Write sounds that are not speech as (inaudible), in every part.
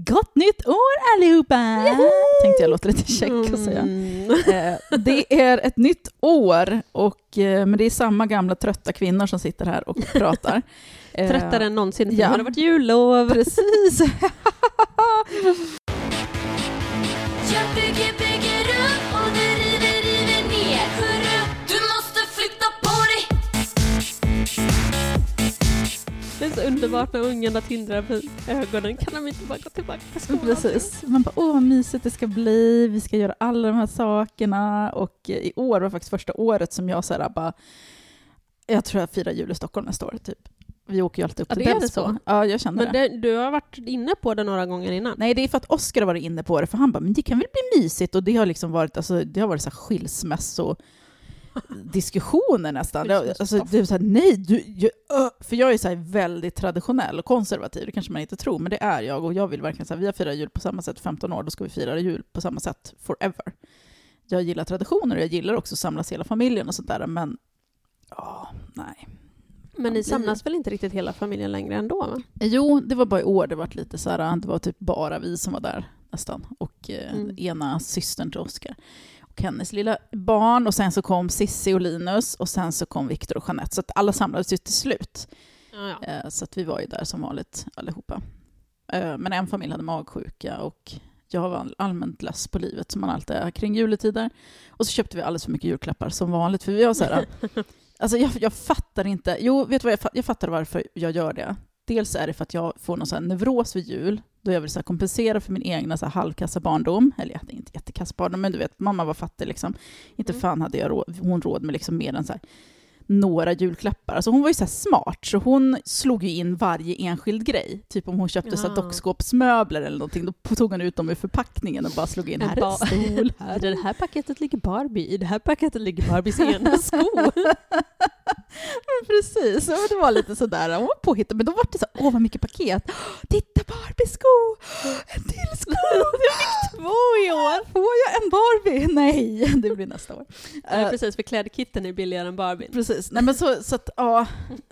Gott nytt år allihopa! Tänkte jag låter lite check och säga. Mm. Eh, det är ett nytt år, och, eh, men det är samma gamla trötta kvinnor som sitter här och pratar. (laughs) Eh, Tröttare än någonsin, för ja. nu har det varit jullov. Precis. (laughs) (laughs) så underbart när ungarna tindrar på ögonen. Kan de inte bara gå tillbaka till skolan? Precis. Man bara, åh vad mysigt det ska bli, vi ska göra alla de här sakerna. Och eh, i år var faktiskt första året som jag så här, bara, jag tror jag firar jul i Stockholm nästa år, typ. Vi åker ju alltid upp Ja, till det är det Delsbo. så? Ja, jag kände Men det. det, du har varit inne på det några gånger innan. Nej, det är för att Oskar har varit inne på det, för han bara, men det kan väl bli mysigt? Och det har liksom varit, alltså, det har varit så här skilsmässo diskussioner nästan. Alltså, är så här, nej, du, jag, för jag är så här väldigt traditionell och konservativ, det kanske man inte tror, men det är jag. Och jag vill verkligen säga, vi har firat jul på samma sätt 15 år, då ska vi fira jul på samma sätt forever. Jag gillar traditioner och jag gillar också att samlas hela familjen och sånt där, men ja, nej. Men ni samlas väl inte riktigt hela familjen längre ändå? Va? Jo, det var bara i år det var lite så här, det var typ bara vi som var där nästan. Och eh, Mm. ena systern till Oskar. Och hennes lilla barn. Och sen så kom Sissi och Linus. Och sen så kom Viktor och Jeanette. Så att alla samlades ju till slut. Ja, ja. Eh, så att vi var ju där som vanligt allihopa. Eh, men en familj hade magsjuka och jag var allmänt less på livet som man alltid är kring juletider. Och så köpte vi alldeles för mycket julklappar som vanligt. För vi var så här, (laughs) Alltså jag, jag fattar inte. Jo, vet du vad? Jag, jag fattar varför jag gör det. Dels är det för att jag får någon sån här neuros vid jul, då jag vill så kompensera för min egna så här halvkassa barndom. Eller ja, det är inte jättekass barndom, men du vet, mamma var fattig liksom. Inte Mm. fan hade jag råd, hon råd med liksom mer än så här några julklappar. Alltså hon var ju så smart, så hon slog ju in varje enskild grej. Typ om hon köpte så Ja. dockskåpsmöbler eller någonting, då tog hon ut dem ur förpackningen och bara slog in här är en stol, I (laughs) här det här paketet ligger Barbie, i det här paketet ligger Barbies ena sko. (laughs) Precis, det var lite sådär, hon var påhittad, men då var det så åh vad mycket paket. Titta Barbie-sko! En till sko! (laughs) Jag fick två i år! Får jag en Barbie? Nej, det blir nästa år. Ja, Eh, precis, för klädkitten är billigare än Barbie. Precis, nej men så, så att, ja,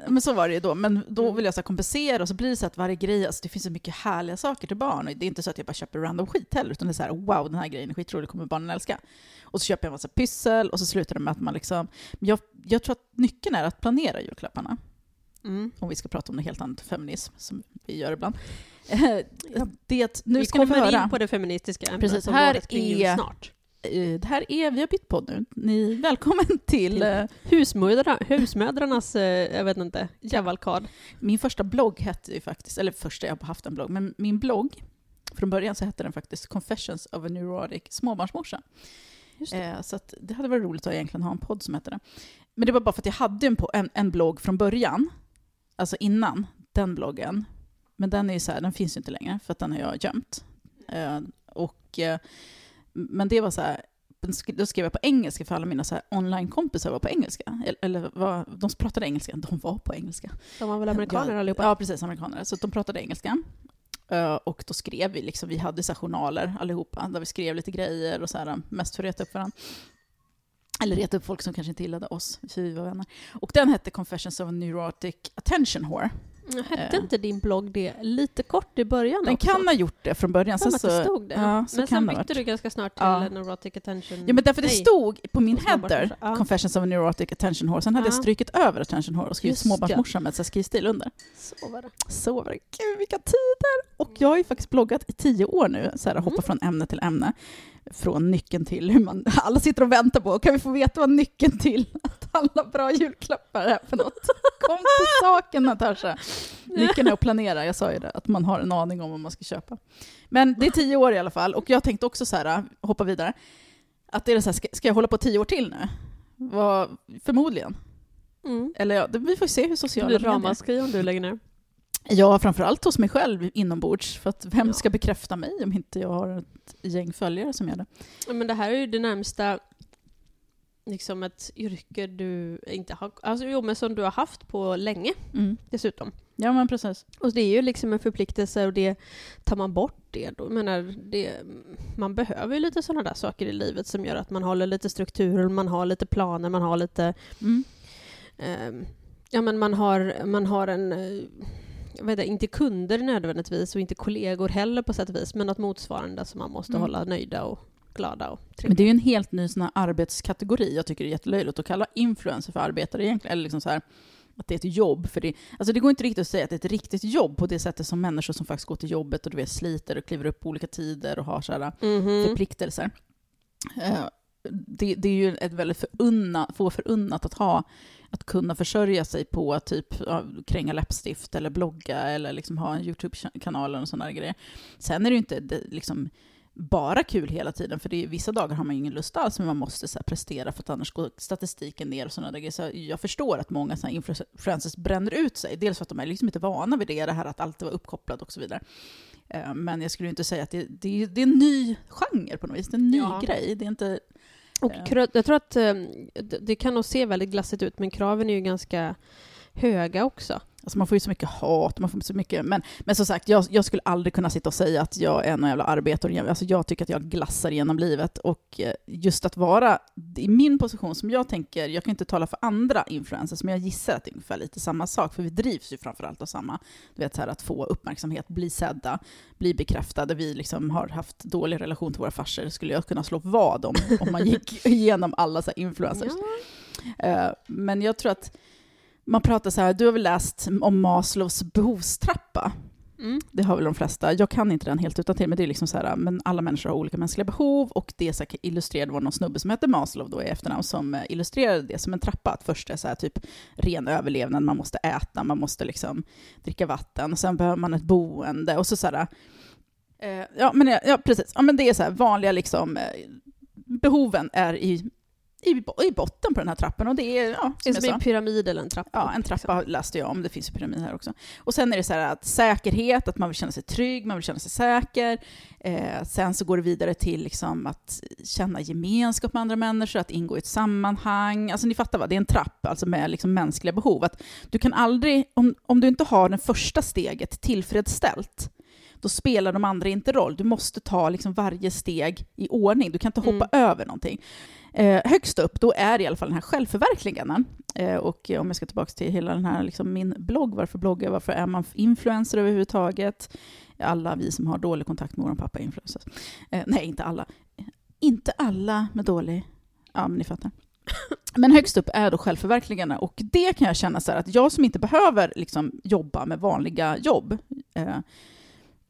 men så var det ju då. Men då vill jag så kompensera och så blir det så att varje grej, alltså det finns så mycket härliga saker till barn. Och det är inte så att jag bara köper random skit heller, utan det är så här, wow, den här grejen är skitrolig, kommer barnen älska. Och så köper jag en massa pyssel och så slutar det med att man liksom, jag, jag tror att nyckeln är att planera julklapparna. Mm. Om vi ska prata om något helt annat, feminism, som vi gör ibland. (laughs) (laughs) Det, nu Vi ska kommer höra. in på det feministiska ämnet Precis, som här är- snart. Eh, Det här är, vi har bytt podd nu. Ni, välkommen (laughs) till Till- eh, Husmödra, husmödrarnas, eh, jag vet inte, kavalkad. Min första blogg hette ju faktiskt, eller första, jag har haft en blogg, men min blogg, från början så hette den faktiskt Confessions of a Neurotic småbarnsmorsa. Det. Eh, så det hade varit roligt att egentligen ha en podd som hette det. Men det var bara för att jag hade en, en, en blogg från början, alltså innan den bloggen. Men den är ju så här, den finns ju inte längre för att den har jag gömt. Eh, och, eh, men det var så här, då skrev jag på engelska för alla mina online-kompisar var på engelska. Eller, var, de pratade engelska, de var på engelska. De var väl amerikaner ja, allihopa? Ja, precis, amerikaner. Så de pratade engelska. Eh, och då skrev vi, liksom, vi hade så journaler allihopa, där vi skrev lite grejer och så här, mest för att reta upp varandra. Eller reta upp folk som kanske inte gillade oss, för vi var vänner. Och den hette Confessions of a Neurotic Attention Whore. Hette Eh. inte din blogg det lite kort i början Den också? kan ha gjort det från början. Sen att det så, stod det. Ja, så Men sen det bytte varit. du ganska snart till Ja. neurotic attention. Ja, men därför det Nej. stod på min header, Ja. Confessions of a Neurotic Attention Whore. Sen hade jag Ja. strykit över Attention Whore och skrivit Just det. småbarnsmorsa med så skrivstil under. Så var det. Så var det. Gud, vilka tider! Och jag har ju faktiskt bloggat i tio år nu, så här, hoppa Mm. från ämne till ämne. Från nyckeln till hur man... Alla sitter och väntar på, kan vi få veta vad nyckeln till att alla bra julklappar är för något? (laughs) Kom till saken Natasha! Nyckeln är att planera, jag sa ju det, att man har en aning om vad man ska köpa. Men det är tio år i alla fall, och jag tänkte också så här, hoppa vidare, att det är så här, ska, jag hålla på tio år till nu? Vad, förmodligen. Mm. Eller ja, det- vi får se hur Det sociala blir medier- ramaskri om du lägger ner. Ja, framförallt hos mig själv inombords. För att vem Ja. ska bekräfta mig om inte jag har ett gäng följare som gör det? Ja, Men det här är ju det närmsta liksom ett yrke du inte har, alltså jo men som du har haft på länge Mm. dessutom. Ja, men precis. Och det är ju liksom en förpliktelse och det tar man bort det då, jag menar, det, man behöver ju lite sådana där saker i livet som gör att man håller lite struktur, man har lite planer, man har lite Mm. Ehm, ja, men man har, man har en... vet inte, kunder nödvändigtvis och inte kollegor heller på sätt och vis, men något motsvarande som man måste Mm. hålla nöjda och glada och trevliga. Men det är ju en helt ny sån arbetskategori. Jag tycker det är jättelöjligt att kalla influencer för arbetare egentligen. Eller liksom så här, att det är ett jobb. För det, alltså det går inte riktigt att säga att det är ett riktigt jobb på det sättet som människor som faktiskt går till jobbet och du vet, sliter och kliver upp på olika tider och har så här Mhm. förpliktelser. Eh, Det, det är ju ett väldigt förunna, få förunnat att ha, att kunna försörja sig på typ kränga läppstift eller blogga eller liksom ha en YouTube-kanal och sådana grejer. Sen är det ju inte det, liksom bara kul hela tiden, för är, vissa dagar har man ju ingen lust alls, men man måste så prestera för att annars går statistiken ner och sådana där grejer. Så jag förstår att många så influencers bränner ut sig, dels för att de är liksom inte vana vid det, det här att alltid vara uppkopplad och så vidare. Eh, Men jag skulle inte säga att det, det, är- det är en ny genre på något vis, det är en ny Ja. grej. Det är inte... Och jag tror att eh, det, det kan nog se väldigt glassigt ut, men kraven är ju ganska höga också. Alltså man får ju så mycket hat, man får så mycket... Men, men som sagt, jag, jag skulle aldrig kunna sitta och säga att jag är någon jävla arbetare. Alltså jag tycker att jag glassar genom livet. Och eh, just att vara i min position som jag tänker, jag kan inte tala för andra influencers, men jag gissar att det är ungefär lite samma sak, för vi drivs ju framförallt av samma, du vet så här att få uppmärksamhet, bli sedda, bli bekräftade. Vi liksom har haft dålig relation till våra farsor, skulle jag kunna slå vad om, om man gick (laughs) igenom alla så influencers. Eh, Men jag tror att man pratar så här, du har väl läst om Maslows behovstrappa? Mm. Det har väl de flesta. Jag kan inte den helt utan till, men det är liksom så här, men alla människor har olika mänskliga behov och det är så illustrerade var någon snubbe som hette Maslow då i efternamn som eh, illustrerade det som en trappa. Att först är så här typ ren överlevnad, man måste äta, man måste liksom dricka vatten och sen behöver man ett boende och så så här, eh, ja men ja, ja precis, ja men det är så här vanliga liksom, eh, behoven är i, i, i botten på den här trappan och det är, ja, Det är som en pyramid eller en trappa. Ja, en trappa läste jag om, det finns ju pyramid här också. Och sen är det så här att säkerhet, att man vill känna sig trygg, man vill känna sig säker. Eh, sen så går det vidare till liksom att känna gemenskap med andra människor, att ingå i ett sammanhang. Alltså ni fattar vad, det är en trappa, alltså med liksom mänskliga behov. Att du kan aldrig, om, om du inte har det första steget tillfredsställt, då spelar de andra inte roll. Du måste ta liksom varje steg i ordning, du kan inte hoppa över någonting. Eh, högst upp, då är i alla fall den här självförverkligandet. Eh, och om jag ska tillbaka till hela den här, liksom min blogg, varför bloggar, varför är man influencer överhuvudtaget? Alla vi som har dålig kontakt med vår pappa är influencers. Eh, nej, inte alla. Inte alla med dålig... Ja, men ni fattar. Men högst upp är då självförverkligande och det kan jag känna så här att jag som inte behöver liksom jobba med vanliga jobb eh,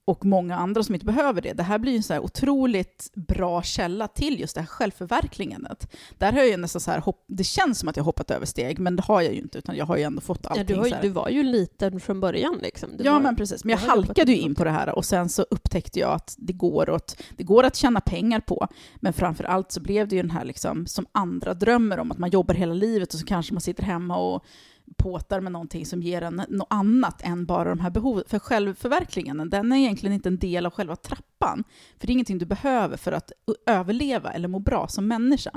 och många andra som inte behöver det. Det här blir ju en så här otroligt bra källa till just det här självförverkligandet. Där har jag ju nästan så här, hopp, det känns som att jag har hoppat över steg, men det har jag ju inte, utan jag har ju ändå fått allting. Ja, du, har, ju- du var ju liten från början. Liksom. Du Ja, var, men precis. Men jag halkade ju in på det här och sen så upptäckte jag att det går, åt, det går att tjäna pengar på. Men framför allt så blev det ju den här liksom, som andra drömmer om, att man jobbar hela livet och så kanske man sitter hemma och påtar med någonting som ger en något annat än bara de här behoven. För självförverkligandet, den är egentligen inte en del av själva trappan. För det är ingenting du behöver för att överleva eller må bra som människa.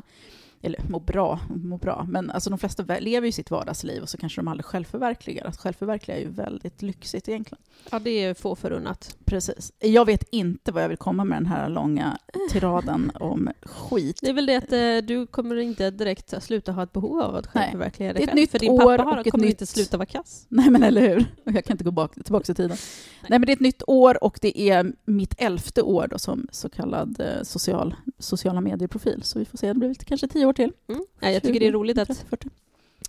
Eller må bra, må bra, men alltså de flesta lever ju sitt vardagsliv och så kanske de aldrig självförverkligar. Att självförverkliga är ju väldigt lyxigt egentligen. ja, det är få förunnat. Precis. Jag vet inte vad jag vill komma med den här långa tiraden om skit. Det är väl det att eh, du kommer inte direkt sluta ha ett behov av att Nej. självförverkliga Det dig är ett själv. nytt För din år pappa har, och ett kommer nytt- inte sluta vara kass. Nej men eller hur? Jag kan inte gå bak, tillbaka i tiden. Nej. men det är ett nytt år och det är mitt elfte år då som så kallad eh, social, sociala medieprofil. Så vi får se, det blir väl kanske tio år till. Mm. Ja, jag tycker det är roligt att 30, 40.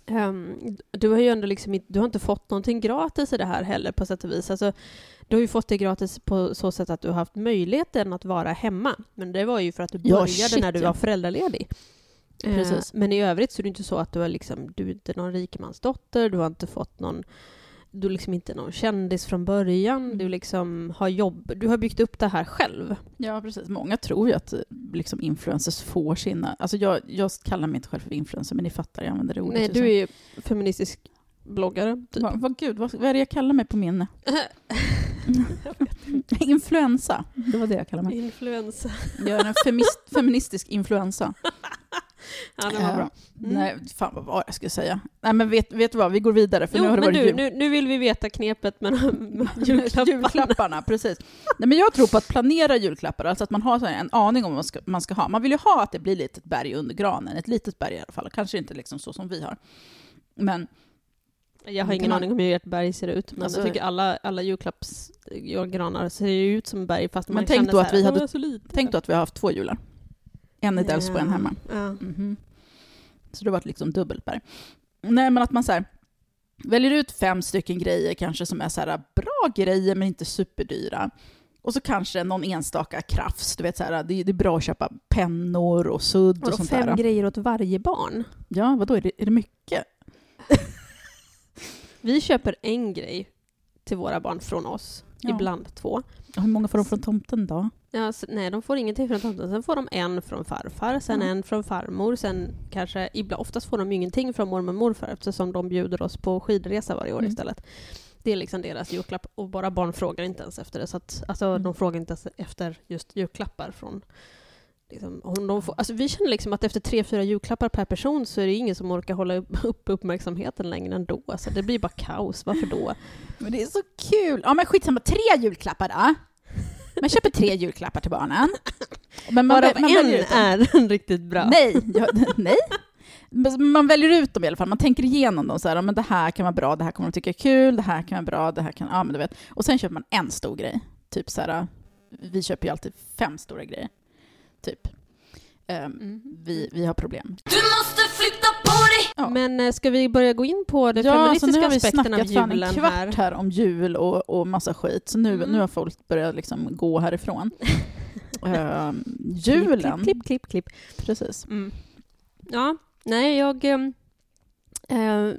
Ehm, du har ju ändå liksom du har inte fått någonting gratis i det här heller på sätt och vis. Alltså, du har ju fått det gratis på så sätt att du har haft möjligheten att vara hemma. Men det var ju för att du Ja, började shit, när du var föräldraledig. Precis. men i övrigt så är det inte så att du är liksom, du är inte någon rikemansdotter, du har inte fått någon du är liksom inte någon kändis från början, Mm. du liksom har jobb, du har byggt upp det här själv. Ja, precis. Många tror ju att eh, liksom, influencers får sina... Alltså jag, jag kallar mig inte själv för influencer, men ni fattar, jag använder det ordet. Nej, du är ju feministisk bloggare. Typ. Vad, vad, gud, vad, vad är det jag kallar mig på min... (laughs) (laughs) influensa. Det var det jag kallar mig. Influensa. Jag är en femist, (laughs) feministisk influensa. (laughs) Ja, det var Eh, bra. Mm. Nej, fan vad var jag skulle säga? Nej men vet, vet du vad, vi går vidare för Jo, nu har det men varit du, nu, nu vill vi veta knepet med (laughs) med julklapparna. julklapparna. precis. Nej, men jag tror på att planera julklappar, alltså att man har en aning om vad man ska, man ska ha. Man vill ju ha att det blir lite berg under granen, ett litet berg i alla fall, kanske inte liksom så som vi har. Men Jag har ingen man- aning om hur ert berg ser ut, men Alltså- jag tycker alla, alla julklappsgranar ser ju ut som berg fast Men man tänk känner då att vi hade-. Tänk då att vi har haft två jular. En i Delsbo och en hemma. Ja. Mhm. Så det var liksom dubbelbär. Nej, men att man så här, väljer ut fem stycken grejer kanske som är så här bra grejer men inte superdyra. Och så kanske någon enstaka krafs. Du vet, så här, det, det är bra att köpa pennor och sudd och Vadå, sånt fem där. grejer åt varje barn? Ja, vadå, är det, är det mycket? (laughs) Vi köper en grej till våra barn från oss, Ja. ibland två. Och hur många får de från tomten då? Ja, så, nej, de får ingenting från tomten. Sen får de en från farfar, sen Ja. en från farmor, sen kanske... Ibland, oftast får de ingenting från mormor och morfar eftersom de bjuder oss på skidresa varje år Mm. istället. Det är liksom deras julklapp och våra barn frågar inte ens efter det. Så att, alltså, Mm. De frågar inte ens efter just julklappar från... Liksom, om de får, alltså, vi känner liksom att efter tre, fyra julklappar per person så är det ingen som orkar hålla upp (laughs) upp uppmärksamheten längre ändå. Alltså, det blir bara kaos. Varför då? Men det är så kul! Ja men skitsamma, tre julklappar då. Man köper tre julklappar till barnen. Men man, Varav man en är riktigt bra. Nej, ja, (laughs) nej. Man väljer ut dem i alla fall, man tänker igenom dem så här, men det här kan vara bra, det här kommer de tycka är kul, det här kan vara bra, det här kan, ja men du vet. Och sen köper man en stor grej. Typ så här, vi köper ju alltid fem stora grejer. Typ. Mm. vi, vi har problem. Du måste flytta på dig Ja. Men eh, ska vi börja gå in på det Ja, feministiska nu har vi aspekten av snackat fan en julen kvart här? här. om jul och, och massa skit, så nu, Mm. nu har folk börjat liksom gå härifrån. (laughs) Ehm, julen, Klipp, klipp, klipp, klipp. precis. Mm. Ja, nej, jag eh,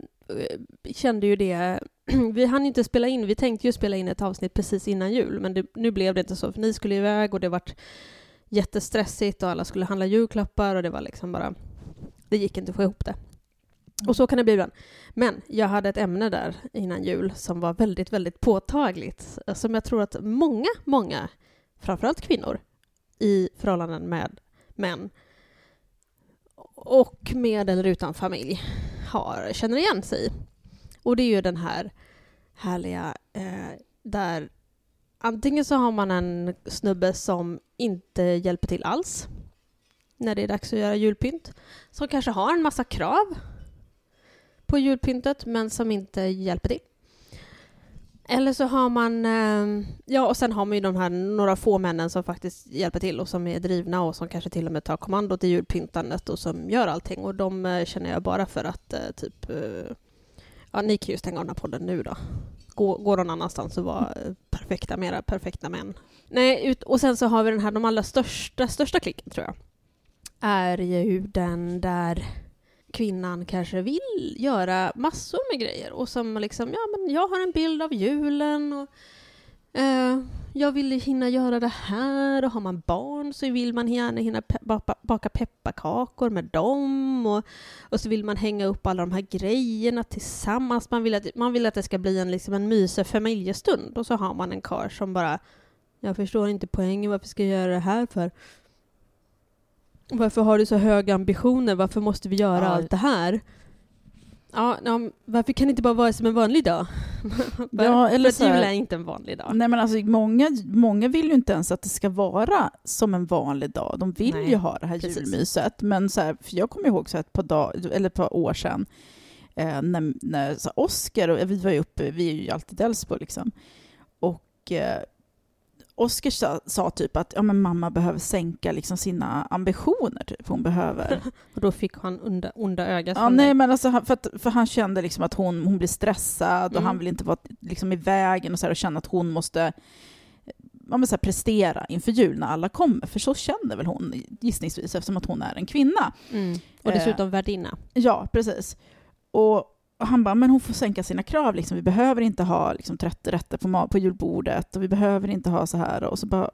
kände ju det. (clears throat) Vi hann inte spela in, vi tänkte ju spela in ett avsnitt precis innan jul, men det, nu blev det inte så, för ni skulle iväg och det vart jättestressigt och alla skulle handla julklappar och det var liksom bara, det gick inte att få ihop det. Och så kan det bli ibland. Men jag hade ett ämne där innan jul som var väldigt, väldigt påtagligt, som jag tror att många, många, framförallt kvinnor, i förhållanden med män och med eller utan familj har, känner igen sig i. Och det är ju den här härliga eh, där antingen så har man en snubbe som inte hjälper till alls när det är dags att göra julpynt, som kanske har en massa krav på julpyntet men som inte hjälper till. Eller så har man, ehm, ja och sen har man ju de här några få männen som faktiskt hjälper till och som är drivna och som kanske till och med tar kommandot i julpyntandet och som gör allting och de eh, känner jag bara för att eh, typ, eh, ja ni kan ju stänga av den här podden nu då. Gå, gå någon annanstans och vara perfekta, mera perfekta män. Nej, ut, och sen så har vi den här, de allra största, största klicken tror jag, är ju den där kvinnan kanske vill göra massor med grejer och som liksom, ja men jag har en bild av julen och eh, jag vill hinna göra det här och har man barn så vill man gärna hinna pe- baka, baka pepparkakor med dem och, och så vill man hänga upp alla de här grejerna tillsammans. Man vill att, man vill att det ska bli en, liksom en mysig familjestund och så har man en karl som bara jag förstår inte poängen, varför ska jag göra det här för? Varför har du så höga ambitioner? Varför måste vi göra Ja. allt det här? Ja, ja, varför kan det inte bara vara som en vanlig dag? (laughs) Ja, eller så här- jul är inte en vanlig dag. Nej men alltså många, många vill ju inte ens att det ska vara som en vanlig dag. De vill Nej, ju ha det här precis. julmyset. Men så här, för jag kommer ihåg så här ett par, dag, eller ett par år sedan eh, när, när så här, Oscar, och vi var ju uppe, vi är ju alltid i Delsbo liksom. Och eh, Oscar sa, sa typ att ja, men mamma behöver sänka liksom sina ambitioner. Typ. Hon behöver (laughs) Och då fick han onda, onda ögat Ja, nej, men alltså, för, att, för han kände liksom att hon, hon blir stressad och Mm. han vill inte vara liksom, i vägen och, så här, och känna att hon måste ja, men så här, prestera inför jul när alla kommer. För så känner väl hon gissningsvis eftersom att hon är en kvinna. Mm. Och Eh. dessutom värdinna. Ja, precis. Och och han bara, men hon får sänka sina krav. Liksom. Vi behöver inte ha liksom, 30 rätter på, på julbordet och vi behöver inte ha så här. Och så bara,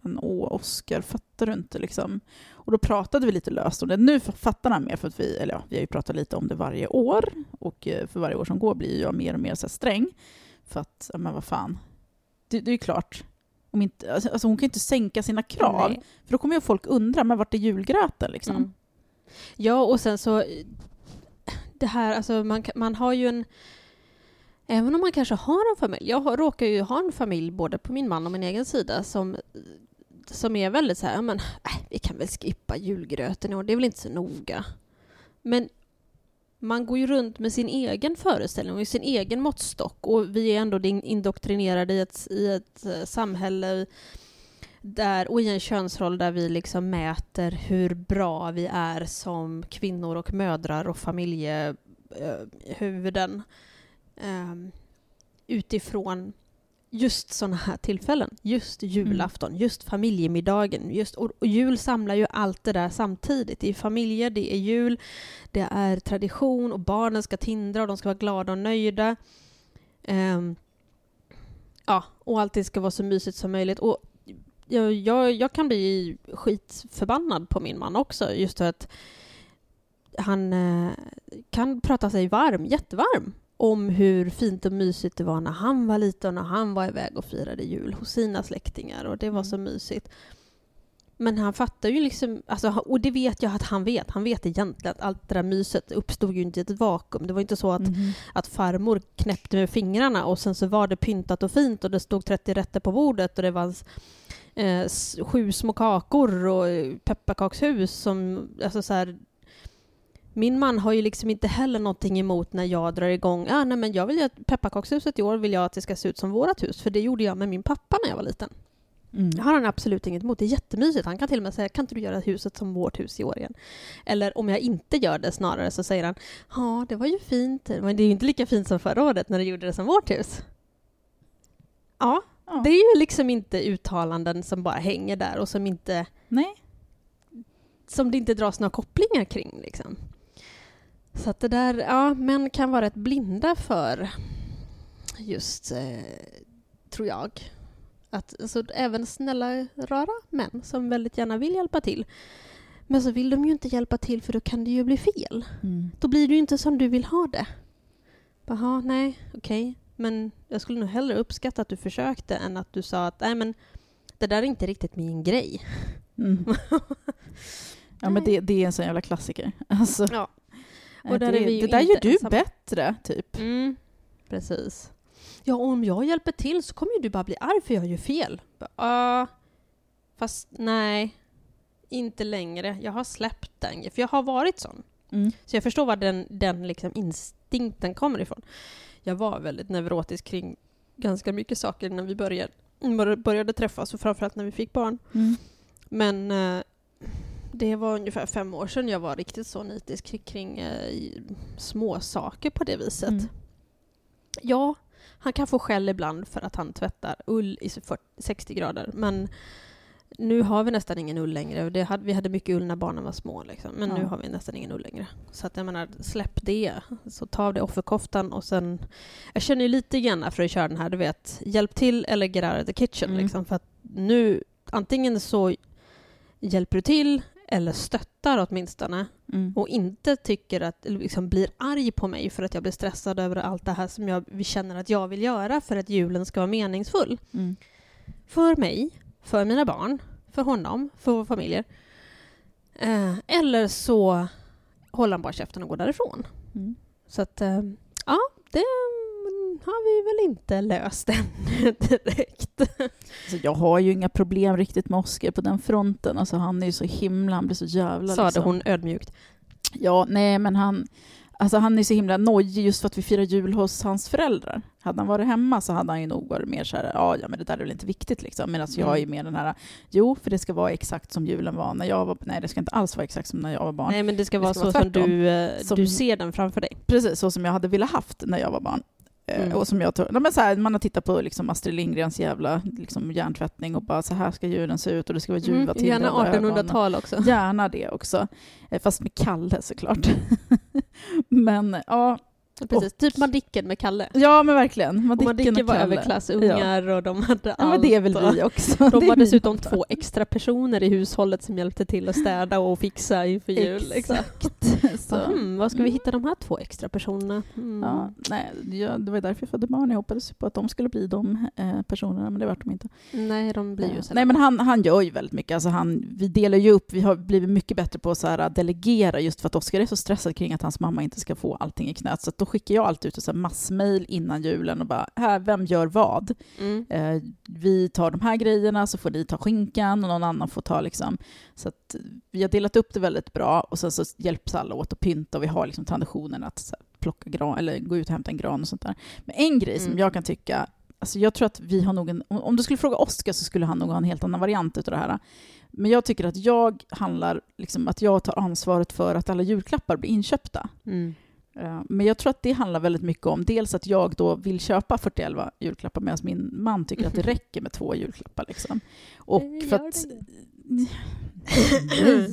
men åh, Oskar, fattar du inte? Liksom. Och då pratade vi lite löst om det. Nu fattar han mer, för att vi, eller ja, vi har ju pratat lite om det varje år. Och eh, för varje år som går blir jag mer och mer så sträng. För att, ja men vad fan. Det, det är ju klart. Om inte, alltså, alltså hon kan ju inte sänka sina krav. Nej. För då kommer ju folk undra, men vart är julgröten liksom? Mm. Ja, och sen så det här, alltså man, man har ju en Även om man kanske har en familj, jag har, råkar ju ha en familj både på min man och min egen sida som, som är väldigt så här, men äh, vi kan väl skippa julgröten i år, det är väl inte så noga. Men man går ju runt med sin egen föreställning och sin egen måttstock och vi är ändå indoktrinerade i ett, i ett eh, samhälle där, och i en könsroll där vi liksom mäter hur bra vi är som kvinnor och mödrar och familjehuvuden eh, utifrån just sådana här tillfällen. Just julafton, just familjemiddagen. Just, och, och jul samlar ju allt det där samtidigt. Det är familjer, det är jul, det är tradition och barnen ska tindra och de ska vara glada och nöjda. Ehm, ja, och allting ska vara så mysigt som möjligt. Och jag, jag, jag kan bli skitförbannad på min man också, just för att han eh, kan prata sig varm, jättevarm, om hur fint och mysigt det var när han var liten och han var iväg och firade jul hos sina släktingar och det var Mm. så mysigt. Men han fattar ju liksom, alltså, och det vet jag att han vet, han vet egentligen att allt det där myset uppstod ju inte i ett vakuum. Det var inte så att Mhm. att farmor knäppte med fingrarna och sen så var det pyntat och fint och det stod 30 rätter på bordet och det var eh, sju små kakor och eh, pepparkakshus som, alltså så här, min man har ju liksom inte heller någonting emot när jag drar igång, ah, nej men jag vill att pepparkakshuset i år vill jag att det ska se ut som vårat hus, för det gjorde jag med min pappa när jag var liten. Mm. Det har han absolut inget emot. Det är jättemysigt. Han kan till och med säga, kan inte du göra huset som vårt hus i år igen? Eller om jag inte gör det snarare så säger han, ja det var ju fint, men det är ju inte lika fint som förra året när du gjorde det som vårt hus. Ja, Ja. det är ju liksom inte uttalanden som bara hänger där och som inte Nej. som det inte dras några kopplingar kring. Liksom. Så att det där, ja, män kan vara rätt blinda för just, eh, tror jag, att alltså, även snälla, rara män som väldigt gärna vill hjälpa till. Men så vill de ju inte hjälpa till för då kan det ju bli fel. Mm. Då blir det ju inte som du vill ha det. Jaha, nej, okej. Men jag skulle nog hellre uppskatta att du försökte än att du sa att nej men det där är inte riktigt min grej. Mm. (laughs) Ja, men det, det är en sån jävla klassiker. Alltså, Ja. eh, Och där det, är vi det där gör du ensamma. bättre, typ. Mm, precis. Ja, och om jag hjälper till så kommer ju du bara bli arg för jag gör fel. Bara, Ja, fast nej, inte längre. Jag har släppt den, för jag har varit sån. Mm. Så jag förstår var den, den liksom instinkten kommer ifrån. Jag var väldigt neurotisk kring ganska mycket saker när vi började, bör- började träffas och framförallt när vi fick barn. Mm. Men eh, det var ungefär fem år sedan jag var riktigt så nitisk kring, kring eh, små saker på det viset. Mm. Ja, han kan få skäll ibland för att han tvättar ull i 40, 60 grader, men nu har vi nästan ingen ull längre. Hade, vi hade mycket ull när barnen var små, liksom. men nu Ja. har vi nästan ingen ull längre. Så att jag menar, släpp det. Så ta av dig offerkoftan och sen... Jag känner ju lite grann för att köra den här, du vet, hjälp till eller get out of the kitchen. Mm. Liksom, för att nu, antingen så hjälper du till eller stöttar åtminstone Mm. och inte tycker att, liksom blir arg på mig för att jag blir stressad över allt det här som jag känner att jag vill göra för att julen ska vara meningsfull. Mm. För mig, för mina barn, för honom, för våra familjer. Eh, eller så håller han bara käften och går därifrån. Mm. Så att, eh, ja, det mm, har vi väl inte löst än (laughs) direkt. Så jag har ju inga problem riktigt med Oscar på den fronten. Alltså, han är ju så himla, han blir så jävla... Sade liksom. hon ödmjukt. Ja, nej men han, alltså han är så himla nojig just för att vi firar jul hos hans föräldrar. Hade han varit hemma så hade han ju nog varit mer så här, ja, ja men det där är väl inte viktigt liksom. Medan jag är Mm. ju mer den här, jo för det ska vara exakt som julen var när jag var, nej det ska inte alls vara exakt som när jag var barn. Nej, men det ska Det vara ska så vara som du, eh, Som- du ser den framför dig. Precis så som jag hade velat haft när jag var barn. Eh, Mm. Och som jag tog, men så här, man har tittat på liksom Astrid Lindgrens jävla liksom, hjärntvättning och bara så här ska julen se ut och det ska vara ljuva Mm, till gärna 1800-tal också. Gärna det också. Eh, Fast med Kalle såklart. (laughs) men ja, Precis, typ Madicken med Kalle. ja men verkligen. Och Madicken Madicken och var Kalle. överklassungar och de hade Ja allt. men det är väl och vi också. De (laughs) var dessutom pappa. två extra personer i hushållet som hjälpte till att städa och fixa inför jul. Liksom. (laughs) Exakt. Så. Hmm, var ska vi Mm. hitta de här två extra personerna? Mm. Ja, nej, det var därför jag födde barn. Jag hoppades på att de skulle bli de eh, personerna, men det vart de inte. Nej, de blir ju Eh, så. Nej, men han, han gör ju väldigt mycket. Alltså han, vi delar ju upp. Vi har blivit mycket bättre på att så här, delegera just för att Oskar är så stressad kring att hans mamma inte ska få allting i knät. Så att då så skickar jag alltid ut en massmail innan julen och bara, här, vem gör vad? Mm. Eh, vi tar de här grejerna, så får ni ta skinkan och någon annan får ta liksom. Så att vi har delat upp det väldigt bra och sen så hjälps alla åt att pynta och vi har liksom traditionen att här, plocka gran, eller gå ut och hämta en gran och sånt där. Men en grej som Mm. jag kan tycka, alltså jag tror att vi har nog en, om om du skulle fråga Oskar så skulle han nog ha en helt annan variant utav det här. Men jag tycker att jag handlar, liksom, att jag tar ansvaret för att alla julklappar blir inköpta. Mm. Eh, Men jag tror att det handlar väldigt mycket om dels att jag då vill köpa 41 julklappar medan min man tycker att det räcker med två julklappar. Liksom. Och Eh, för gör att, nej.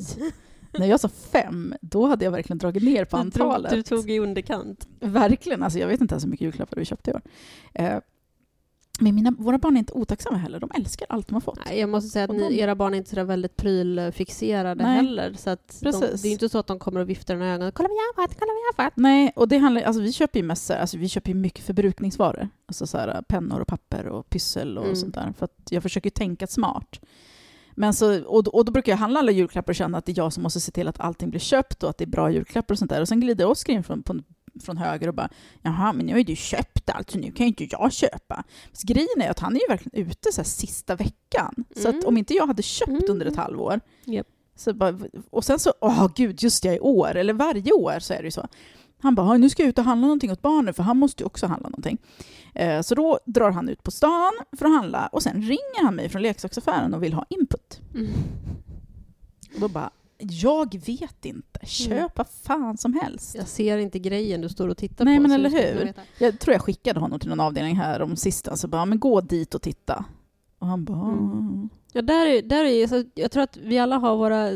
När jag sa fem, då hade jag verkligen dragit ner på Du tog, antalet. du tog i underkant. Verkligen. Alltså, jag vet inte ens hur mycket julklappar vi köpte i år. Men mina, våra barn är inte otacksamma heller. De älskar allt de har fått. Nej, jag måste säga att ni, de- era barn är inte så väldigt prylfixerade Nej. heller. Så att de, det är inte så att de kommer och viftar med ögonen. Kolla vad jag har fått, kolla vad jag har fått. Nej, och det handlar, alltså vi köper ju mest alltså vi köper mycket förbrukningsvaror. Alltså så här, pennor och papper och pyssel och Mm. sånt där. För jag försöker tänka smart. Men så, och, då- och då brukar jag handla alla julklappar och känna att det är jag som måste se till att allting blir köpt och att det är bra julklappar och sånt där. Och sen glider Oskar in från, på, från höger och bara ”Jaha, men nu har ju du köpt allt, så nu kan ju inte jag köpa”. Så grejen är att han är ju verkligen ute så sista veckan. Så att Mm. om inte jag hade köpt Mm. under ett halvår, Japp. så bara, och sen så, åh gud, just det, i år, eller varje år så är det ju så. Han bara, "Ja, nu ska jag ut och handla någonting åt barnen, för han måste ju också handla någonting. Eh, så då drar han ut på stan för att handla och sen ringer han mig från leksaksaffären och vill ha input. Mm. Och då bara, jag vet inte, köp vad fan som helst. Jag ser inte grejen du står och tittar Nej, på. men eller hur? Jag tror jag skickade honom till någon avdelning här om sista, så bara, men gå dit och titta. Och han bara, Mm. Ja, där är, där är, så jag tror att vi alla har våra,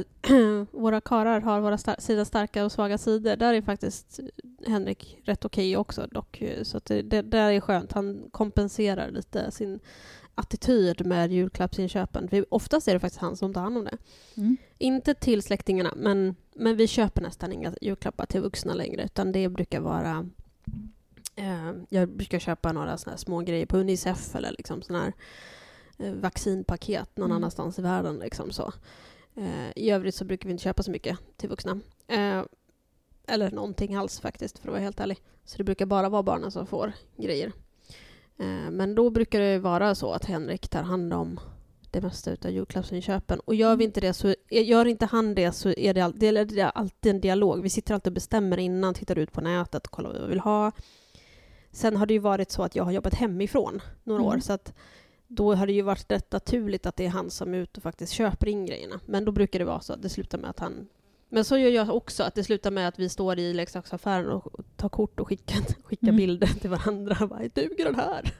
(clears throat) våra karar har våra star- sina starka och svaga sidor. Där är faktiskt Henrik rätt okej också dock. Så det, det där är skönt. Han kompenserar lite sin attityd med julklappsinköpen. För oftast är det faktiskt han som tar hand om det. mm. Inte till släktingarna, men, men vi köper nästan inga julklappar till vuxna längre, utan det brukar vara... Eh, jag brukar köpa några såna små grejer på Unicef eller liksom såna här eh, vaccinpaket någon Mm. annanstans i världen. Liksom så. Eh, I övrigt så brukar vi inte köpa så mycket till vuxna. Eh, eller någonting alls faktiskt, för att vara helt ärlig. Så det brukar bara vara barnen som får grejer. Eh, men då brukar det vara så att Henrik tar hand om det mesta utav julklappsinköpen. Och gör vi inte det så, gör inte han det så är det, all, det är alltid en dialog. Vi sitter alltid och bestämmer innan, tittar ut på nätet och kollar vad vi vill ha. Sen har det ju varit så att jag har jobbat hemifrån några Mm. år, så att då har det ju varit rätt naturligt att det är han som är ute och faktiskt köper in grejerna. Men då brukar det vara så att det slutar med att han... Men så gör jag också, att det slutar med att vi står i leksaksaffären och tar kort och skickar, (laughs) skickar Mm. bilder till varandra. (laughs) Bara, Duger den här?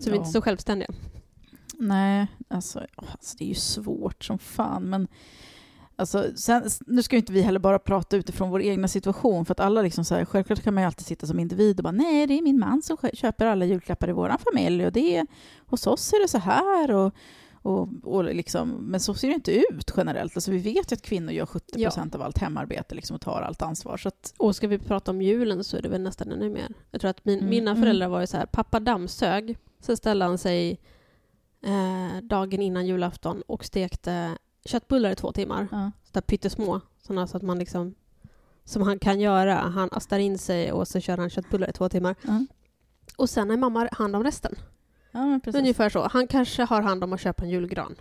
Så vi är inte Ja. så självständiga. Nej, alltså, alltså det är ju svårt som fan. Men alltså, sen, nu ska inte vi heller bara prata utifrån vår egna situation. För att alla liksom så här, självklart kan man ju alltid sitta som individ och bara nej, det är min man som köper alla julklappar i vår familj. Och det är, hos oss är det så här. Och, och, och liksom, men så ser det inte ut generellt. Alltså, vi vet ju att kvinnor gör 70 procent av allt hemarbete liksom, och tar allt ansvar. Så att, Och ska vi prata om julen så är det väl nästan ännu mer. Jag tror att min, Mm, mina mm. föräldrar var ju så här, pappa dammsög, sen ställde han sig eh, dagen innan julafton och stekte köttbullar i två timmar. ja. Så där pyttesmå, sådana så att man liksom som han kan göra. Han astar in sig och så kör han köttbullar i två timmar. Ja. Och sen är mamma hand om resten. Ja. Ungefär så. Han kanske har hand om att köpa en julgran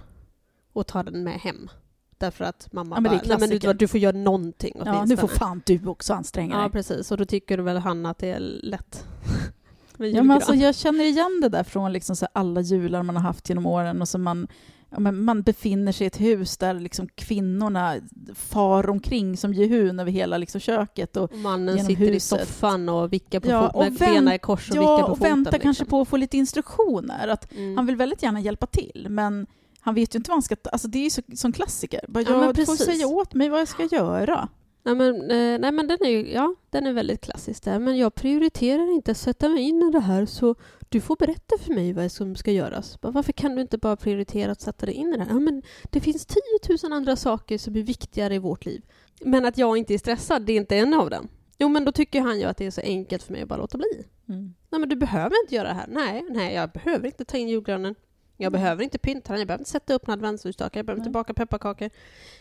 och ta den med hem. Därför att mamma Ja, men bara, men du, du får göra någonting Ja, nu åtminstone." får fan du också anstränga dig. Ja, precis. Och då tycker väl han att det är lätt (laughs) Ja, men alltså, jag känner igen det där från liksom så alla jular man har haft genom åren. Och så man, ja, men man befinner sig i ett hus där liksom kvinnorna far omkring som Jehun över hela liksom köket. Och, Och Mannen sitter huset. i soffan och vickar på Ja, fot med och benen i kors och vickar ja, på och foten. väntar kanske liksom. på att få lite instruktioner. Att Mm. Han vill väldigt gärna hjälpa till, men han vet ju inte vad han ska... Alltså det är ju så, som klassiker. Bara, Ja, ja, men du får säga åt mig vad jag ska göra. Nej men, eh, nej men den är ja, den är väldigt klassisk där. Men jag prioriterar inte att sätta mig in i det här så du får berätta för mig vad som ska göras. Varför kan du inte bara prioritera att sätta dig in i det här? Ja, men det finns 10 000 andra saker som är viktigare i vårt liv. Men att jag inte är stressad, det är inte en av dem. Jo men då tycker han ju att det är så enkelt för mig att bara låta bli. Mm. Nej men du behöver inte göra det här. Nej, nej jag behöver inte ta in julgranen. Jag Nej. behöver inte pynta den, jag behöver inte sätta upp några adventsljusstakar, jag behöver inte Nej. baka pepparkakor.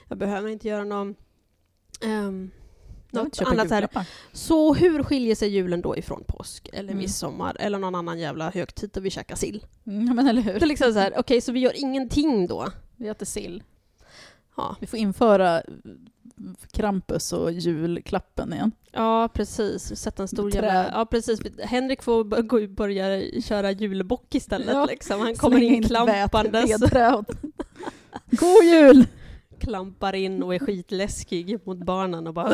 Jag behöver inte göra någon... vill något annat här. Så hur skiljer sig julen då ifrån påsk eller Mm. midsommar eller någon annan jävla högtid där vi käkar sill? Mm, ja, men eller Det hur? är liksom så här, okej så vi gör ingenting då? Vi äter sill. Ja, Vi får införa Krampus och julklappen igen. ja precis. Sätta en stor jävla... Ja precis. Henrik får börja köra julbock istället Ja. liksom. Han (laughs) kommer Slänga in ett klampandes. God jul! (laughs) klampar in och är skitläskig mot barnen och bara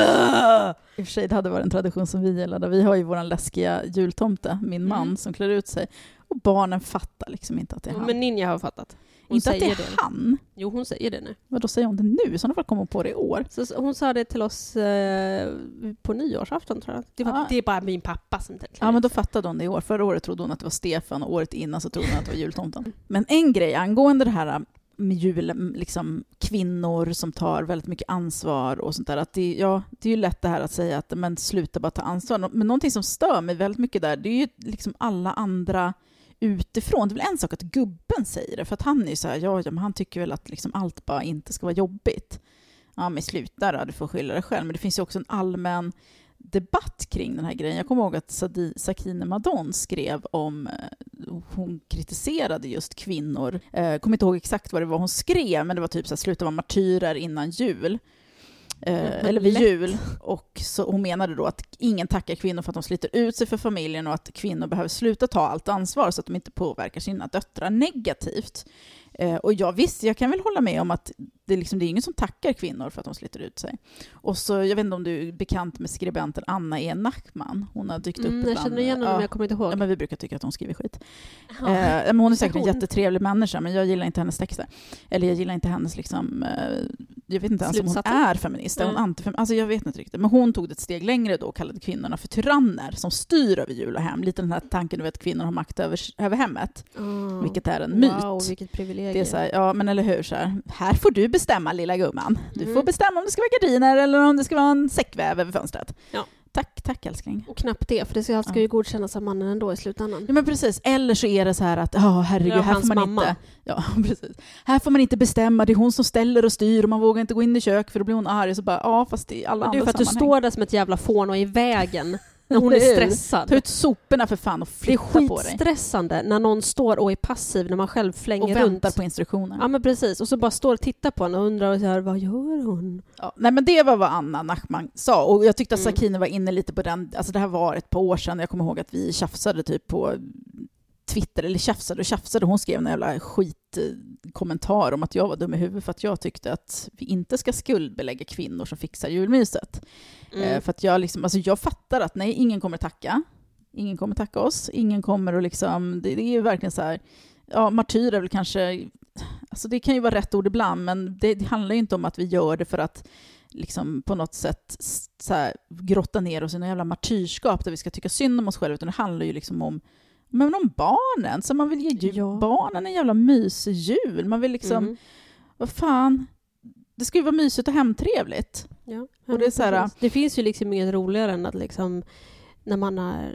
I och för sig, det hade varit en tradition som vi gillade. Vi har ju vår läskiga jultomte, min man, Mm. som klär ut sig. Och barnen fattar liksom inte att det är han. Men Ninja har fattat. Hon inte att det är det. han. Jo, hon säger det nu. Vad då säger hon det nu? I sådana fall kommer hon på det i år. Så, hon sa det till oss eh, på nyårsafton tror jag. Det, var, Ja. det är bara min pappa som klär Ja, men då fattade hon det i år. Förra året trodde hon att det var Stefan och året innan så trodde hon att det var jultomten. Men en grej angående det här med jul, liksom kvinnor som tar väldigt mycket ansvar och sånt där. Att det, ja, det är ju lätt det här att säga att men sluta bara ta ansvar. Men någonting som stör mig väldigt mycket där, det är ju liksom alla andra utifrån. Det är väl en sak att gubben säger det, för att han är ju så här, ja, ja men han tycker väl att liksom allt bara inte ska vara jobbigt. Ja, men sluta då, du får skylla dig själv. Men det finns ju också en allmän debatt kring den här grejen. Jag kommer ihåg att Sadi, Sakine Madon skrev om, eh, hon kritiserade just kvinnor. Jag kommer inte ihåg exakt vad det var hon skrev, men det var typ så här, sluta vara martyrer innan jul. Eh, eller vid lätt. jul. Och så hon menade då att ingen tackar kvinnor för att de sliter ut sig för familjen och att kvinnor behöver sluta ta allt ansvar så att de inte påverkar sina döttrar negativt. Eh, och jag visst, jag kan väl hålla med om att det, är liksom, det är ingen som tackar kvinnor för att de sliter ut sig. Och så, jag vet inte om du är bekant med skribenten Anna E. Nackman? Hon har dykt upp Mm, jag ibland. känner igen henne Ja. men jag kommer inte ihåg. Ja, men vi brukar tycka att hon skriver skit. Ja. Eh, men hon är säkert en jättetrevlig människa, men jag gillar inte hennes texter. Eller jag gillar inte hennes, liksom, eh, jag vet inte ens om hon är feminist. Är hon Nej. antifem- alltså jag vet inte riktigt. Men hon tog det ett steg längre då och kallade kvinnorna för tyranner som styr över jul och hem. Lite den här tanken du vet, att kvinnor har makt över, över hemmet, Ah. vilket är en myt. Wow, vilket privilegium. Det är så här, ja men eller hur, så här, här får du bestämma lilla gumman. Du Mm. får bestämma om det ska vara gardiner eller om det ska vara en säckväv över fönstret. Ja. Tack, tack älskling. Och knappt det, för det ska, ska Ja. ju godkännas av mannen ändå i slutändan. Ja men precis, eller så är det så här att, ja herregud, Ja, här får man mamma. inte... Ja, (laughs) precis. Här får man inte bestämma, det är hon som ställer och styr och man vågar inte gå in i kök för då blir hon arg. Så bara, ja fast i alla Och det är andra för att du sammanhang. står där som ett jävla fån och är i vägen (laughs) när hon är stressad. Ta ut soporna för fan och Det är flytta på dig. skitstressande när någon står och är passiv när man själv flänger Och runt. väntar på instruktioner. Ja men precis, och så bara står och tittar på henne och undrar så här, vad gör hon? Ja, nej men det var vad Anna Nackman sa och jag tyckte att Mm. Sakine var inne lite på den, alltså det här var ett par år sedan, jag kommer ihåg att vi tjafsade typ på Twitter, eller tjafsade och tjafsade, hon skrev en jävla skitkommentar om att jag var dum i huvudet för att jag tyckte att vi inte ska skuldbelägga kvinnor som fixar julmyset. Mm. Eh, för att jag, liksom, alltså jag fattar att nej, ingen kommer tacka. Ingen kommer tacka oss. Ingen kommer att liksom, det, det är ju verkligen så här, ja, martyr är väl kanske, alltså det kan ju vara rätt ord ibland, men det, det handlar ju inte om att vi gör det för att liksom på något sätt så här, grotta ner oss i någon jävla martyrskap där vi ska tycka synd om oss själva, utan det handlar ju liksom om men om barnen, så man vill ge Ja. barnen en jävla mysig jul. Man vill liksom, Mm. vad fan, det ska ju vara mysigt och hemtrevligt. Ja. Och det är så här- precis. det finns ju liksom inget roligare än att liksom när man har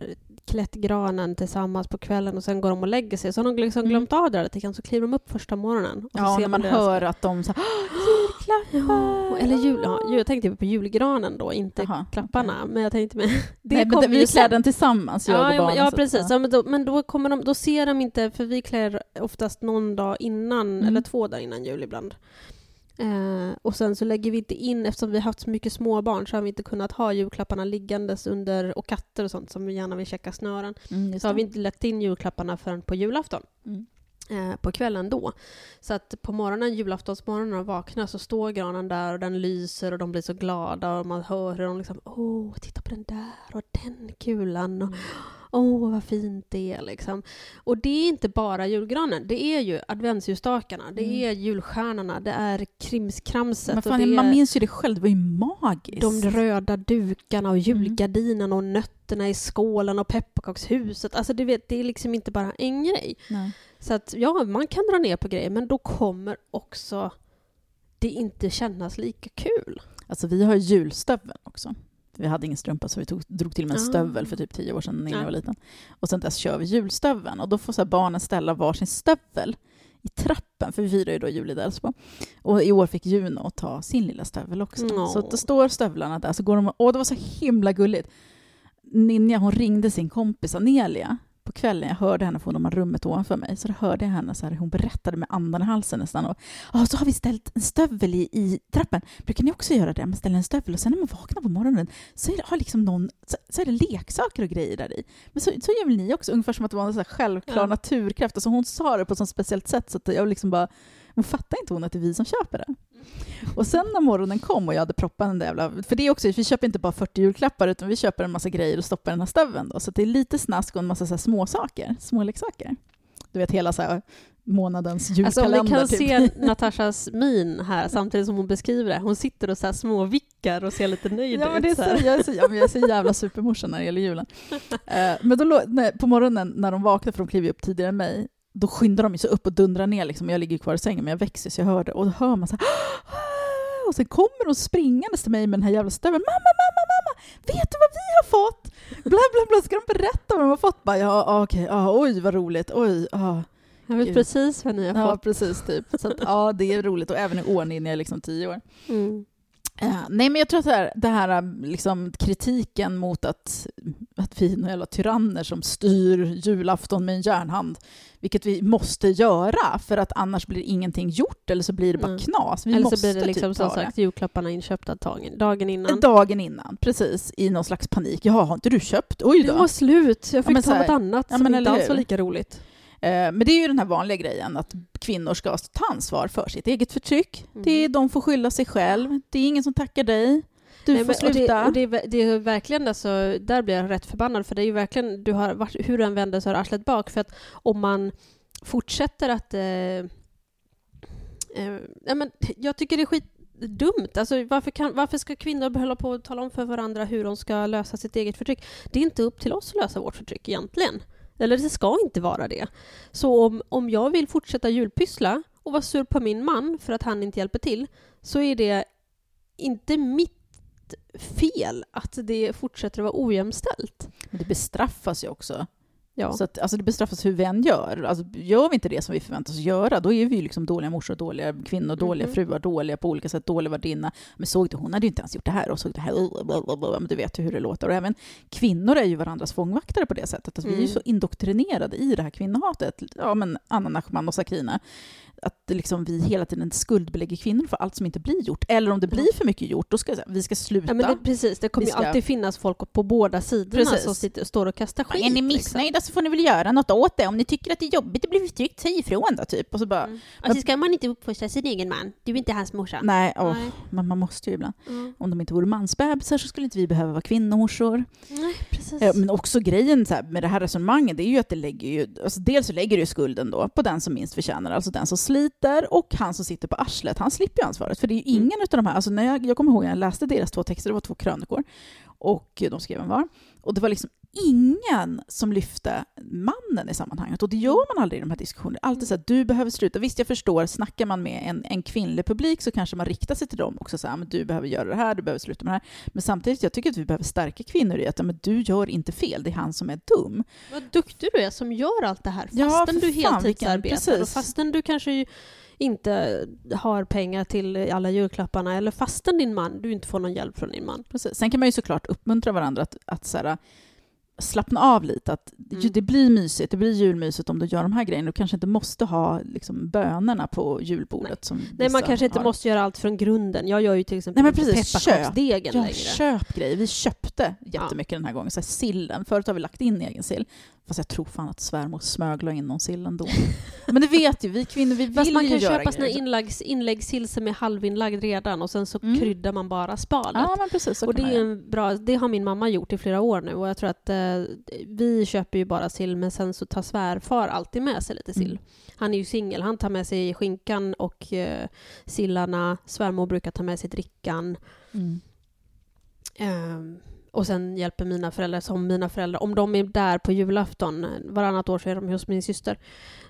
klätt granen tillsammans på kvällen och sen går de och lägger sig så har de liksom Mm. glömt av det lite grann så kliver de upp första morgonen. Och så Ja, ser när man deras- hör att de så här, Ja, eller jul, ja, jag tänkte på julgranen då, inte Jaha, klapparna. Men jag tänkte med... (laughs) Det Nej, men vi klär den tillsammans, jag Ja, och ja, barnen. ja precis. Ja, men, då, men då, kommer de, då ser de inte, för vi klär oftast någon dag innan, Mm. eller två dagar innan jul ibland. Eh, och sen så lägger vi inte in, eftersom vi har haft så mycket småbarn så har vi inte kunnat ha julklapparna liggandes under, och katter och sånt som vi gärna vill checka snören. Mm, Så har vi inte lagt in julklapparna förrän på julafton. Mm. Eh, på kvällen då. Så att på morgonen, julaftonsmorgonen när de vaknar så står granen där och den lyser och de blir så glada och man hör hur de liksom Åh, titta på den där och den kulan och Åh, vad fint det är liksom. Och det är inte bara julgranen, det är ju adventsljusstakarna, det Mm. är julstjärnorna, det är krimskramset Men fan, det man är minns ju det själv, det var ju magiskt. de röda dukarna och Mm. julgardinerna och nötterna i skålen och pepparkakshuset. Alltså du vet, det är liksom inte bara en grej. Nej. Så att ja, man kan dra ner på grejer, men då kommer också det inte kännas lika kul. Alltså vi har julstöveln också. Vi hade ingen strumpa så vi tog, drog till med en Ah. stövel för typ tio år sedan Ja. jag var liten. Och sen dess kör vi julstöveln och då får så barnen ställa varsin stövel i trappen, för vi firar ju då jul i Delsbo. Och i år fick Juno ta sin lilla stövel också. Nå. Så att då står stövlarna där, så går de och det var så himla gulligt. Ninja hon ringde sin kompis Anelia på kvällen. Jag hörde henne från de här rummet ovanför mig. Så då hörde jag henne så här, hon berättade med andan i halsen nästan. Och, "Ja, så har vi ställt en stövel i, i trappen. Brukar ni också göra det? Man ställer en stövel och sen när man vaknar på morgonen så är det, har liksom någon, så, så är det leksaker och grejer där i. Men så, så gör väl ni också? Ungefär som att det var en så självklar Ja. naturkraft. Alltså hon sa det på ett sånt speciellt sätt så att jag liksom bara hon fattar inte hon att det är vi som köper det. Och sen när morgonen kom och jag hade proppat den där jävla... För det är också, vi köper inte bara 40 julklappar utan vi köper en massa grejer och stoppar den här stöveln. Då. Så det är lite snask och en massa så här små saker, småleksaker. Du vet hela så här månadens Alltså om julkalender. ni kan typ. se Natashas min här samtidigt som hon beskriver det. Hon sitter och så här småvickar och ser lite nöjd Ja, men det är ut. så, här. jag, är så, jag är så jävla supermorsa när det gäller julen. (laughs) Eh, men då, på morgonen när de vaknar, för de kliver upp tidigare än mig, då skyndar de så upp och dundrar ner. Liksom. Jag ligger kvar i sängen, men jag växer så jag hör det. Och då hör man så här... Och sen kommer de springandes till mig med den här jävla stöveln. Mamma, mamma, mamma! Vet du vad vi har fått? Bla, bla, bla. Ska de berätta vad de har fått? Bara, ja, ah, okej, ja, oj vad roligt, oj, ja. Jag vet Gud. precis vad ni har Ja, fått. precis, typ. Så att, ja, det är roligt. Och även i år när jag liksom tio år. Mm. Eh, nej, men jag tror att det här, det här liksom, kritiken mot att, att vi är några jävla tyranner som styr julafton med en järnhand, vilket vi måste göra, för att annars blir ingenting gjort, eller så blir det bara Mm. knas. Vi Eller så blir det liksom typ som sagt julklapparna inköpta dagen, dagen innan. Dagen innan, precis, i någon slags panik. Jaha, har inte du köpt? Oj Det då. var slut, jag fick men ta något annat Ja, som inte alls var lika roligt. Eh, men det är ju den här vanliga grejen, att kvinnor ska ta ansvar för sitt eget förtryck. Mm. Det är, de får skylla sig själv. Det är ingen som tackar dig. Du Nej, får men- och sluta. Det, och det, det är verkligen alltså, där blir jag rätt förbannad för det är ju verkligen, du har varit, hur du än vänder så har arslet bak för att om man fortsätter att eh, eh, ja, men jag tycker det är skitdumt. Alltså, varför, kan, varför ska kvinnor hålla på och tala om för varandra hur de ska lösa sitt eget förtryck? Det är inte upp till oss att lösa vårt förtryck egentligen. Eller det ska inte vara det. Så om, om jag vill fortsätta julpyssla och vara sur på min man för att han inte hjälper till så är det inte mitt fel att det fortsätter att vara ojämställt. Men det bestraffas ju också. Ja. Så att, alltså det bestraffas hur vi än gör. Alltså, gör vi inte det som vi förväntas göra, då är vi liksom dåliga morsor, dåliga kvinnor, dåliga Mhm. fruar, dåliga på olika sätt, dåliga värdinna. Men såg du, hon hade ju inte ens gjort det här och såg det här, blablabla. men du vet ju hur det låter. Och även kvinnor är ju varandras fångvaktare på det sättet. Alltså, Vi är ju Mm. så indoktrinerade i det här kvinnohatet. Ja, men Anna Nachman och Sakrina. Att liksom vi hela tiden skuldbelägger kvinnor för allt som inte blir gjort. Eller om det blir för mycket gjort, då ska vi ska sluta. Ja, men det, precis, det kommer Vi ju ska- alltid finnas folk på båda sidorna Precis. som sitter, står och kastar skit. är ni liksom. missnöjda så får ni väl göra något åt det. Om ni tycker att det är jobbigt att bli förtryckt, säg ifrån då, typ. Och så bara, Mm. Alltså ska man inte uppfostra sin egen man? Du är inte hans morsa. nej, åh, Nej. men man måste ju ibland. Mm. Om de inte vore mansbebisar så skulle inte vi behöva vara kvinnomorsor. Nej, precis. Men också grejen så här, med det här resonemanget, det är ju att det lägger ju, alltså dels så lägger ju skulden då på den som minst förtjänar, alltså den som sliter och han som sitter på arslet, han slipper ju ansvaret. För det är ju Mm. ingen av de här, alltså när jag, jag kommer ihåg när jag läste deras två texter, det var två krönikor, och de skrev en var, och det var liksom ingen som lyfte mannen i sammanhanget. Och det gör man aldrig i de här diskussionerna. Alltid så att du behöver sluta. Visst, jag förstår, snackar man med en, en kvinnlig publik så kanske man riktar sig till dem också. Så här, men du behöver göra det här, du behöver sluta med det här. Men samtidigt, jag tycker att vi behöver stärka kvinnor i att ja, men du gör inte fel, det är han som är dum. Vad duktig du är som gör allt det här Ja, fastän för du heltidsarbetar vilken- och fastän du kanske ju inte har pengar till alla julklapparna eller fastän din man, du inte får någon hjälp från din man. Precis. Sen kan man ju såklart uppmuntra varandra att, att så här, slappna av lite. Att Mm. det blir mysigt, det blir julmysigt om du gör de här grejerna. Du kanske inte måste ha liksom, bönorna på julbordet. Som Nej, man kanske inte har. måste göra allt från grunden. Jag gör ju till exempel Nej, men precis. pepparkaksdegen Ja, längre. köp grejer. Vi köpte jättemycket den här gången. Så här, sillen. Förut har vi lagt in egen sill. Fast jag tror fan att svärmor smöglar in någon sill ändå. Men det vet ju vi kvinnor, vi vill Fast man ju kan göra köpa grejer. inläggs, inläggssill som är halvinlagd redan och sen så Mm. kryddar man bara spadet. Ja, men precis. Och det, är en bra, det har min mamma gjort i flera år nu och jag tror att eh, vi köper ju bara sill men sen så tar svärfar alltid med sig lite sill. Mm. Han är ju singel, han tar med sig skinkan och eh, sillarna. Svärmor brukar ta med sig drickan. Mm. Ehm, och sen hjälper mina föräldrar, som mina föräldrar, om de är där på julafton, varannat år så är de hos min syster.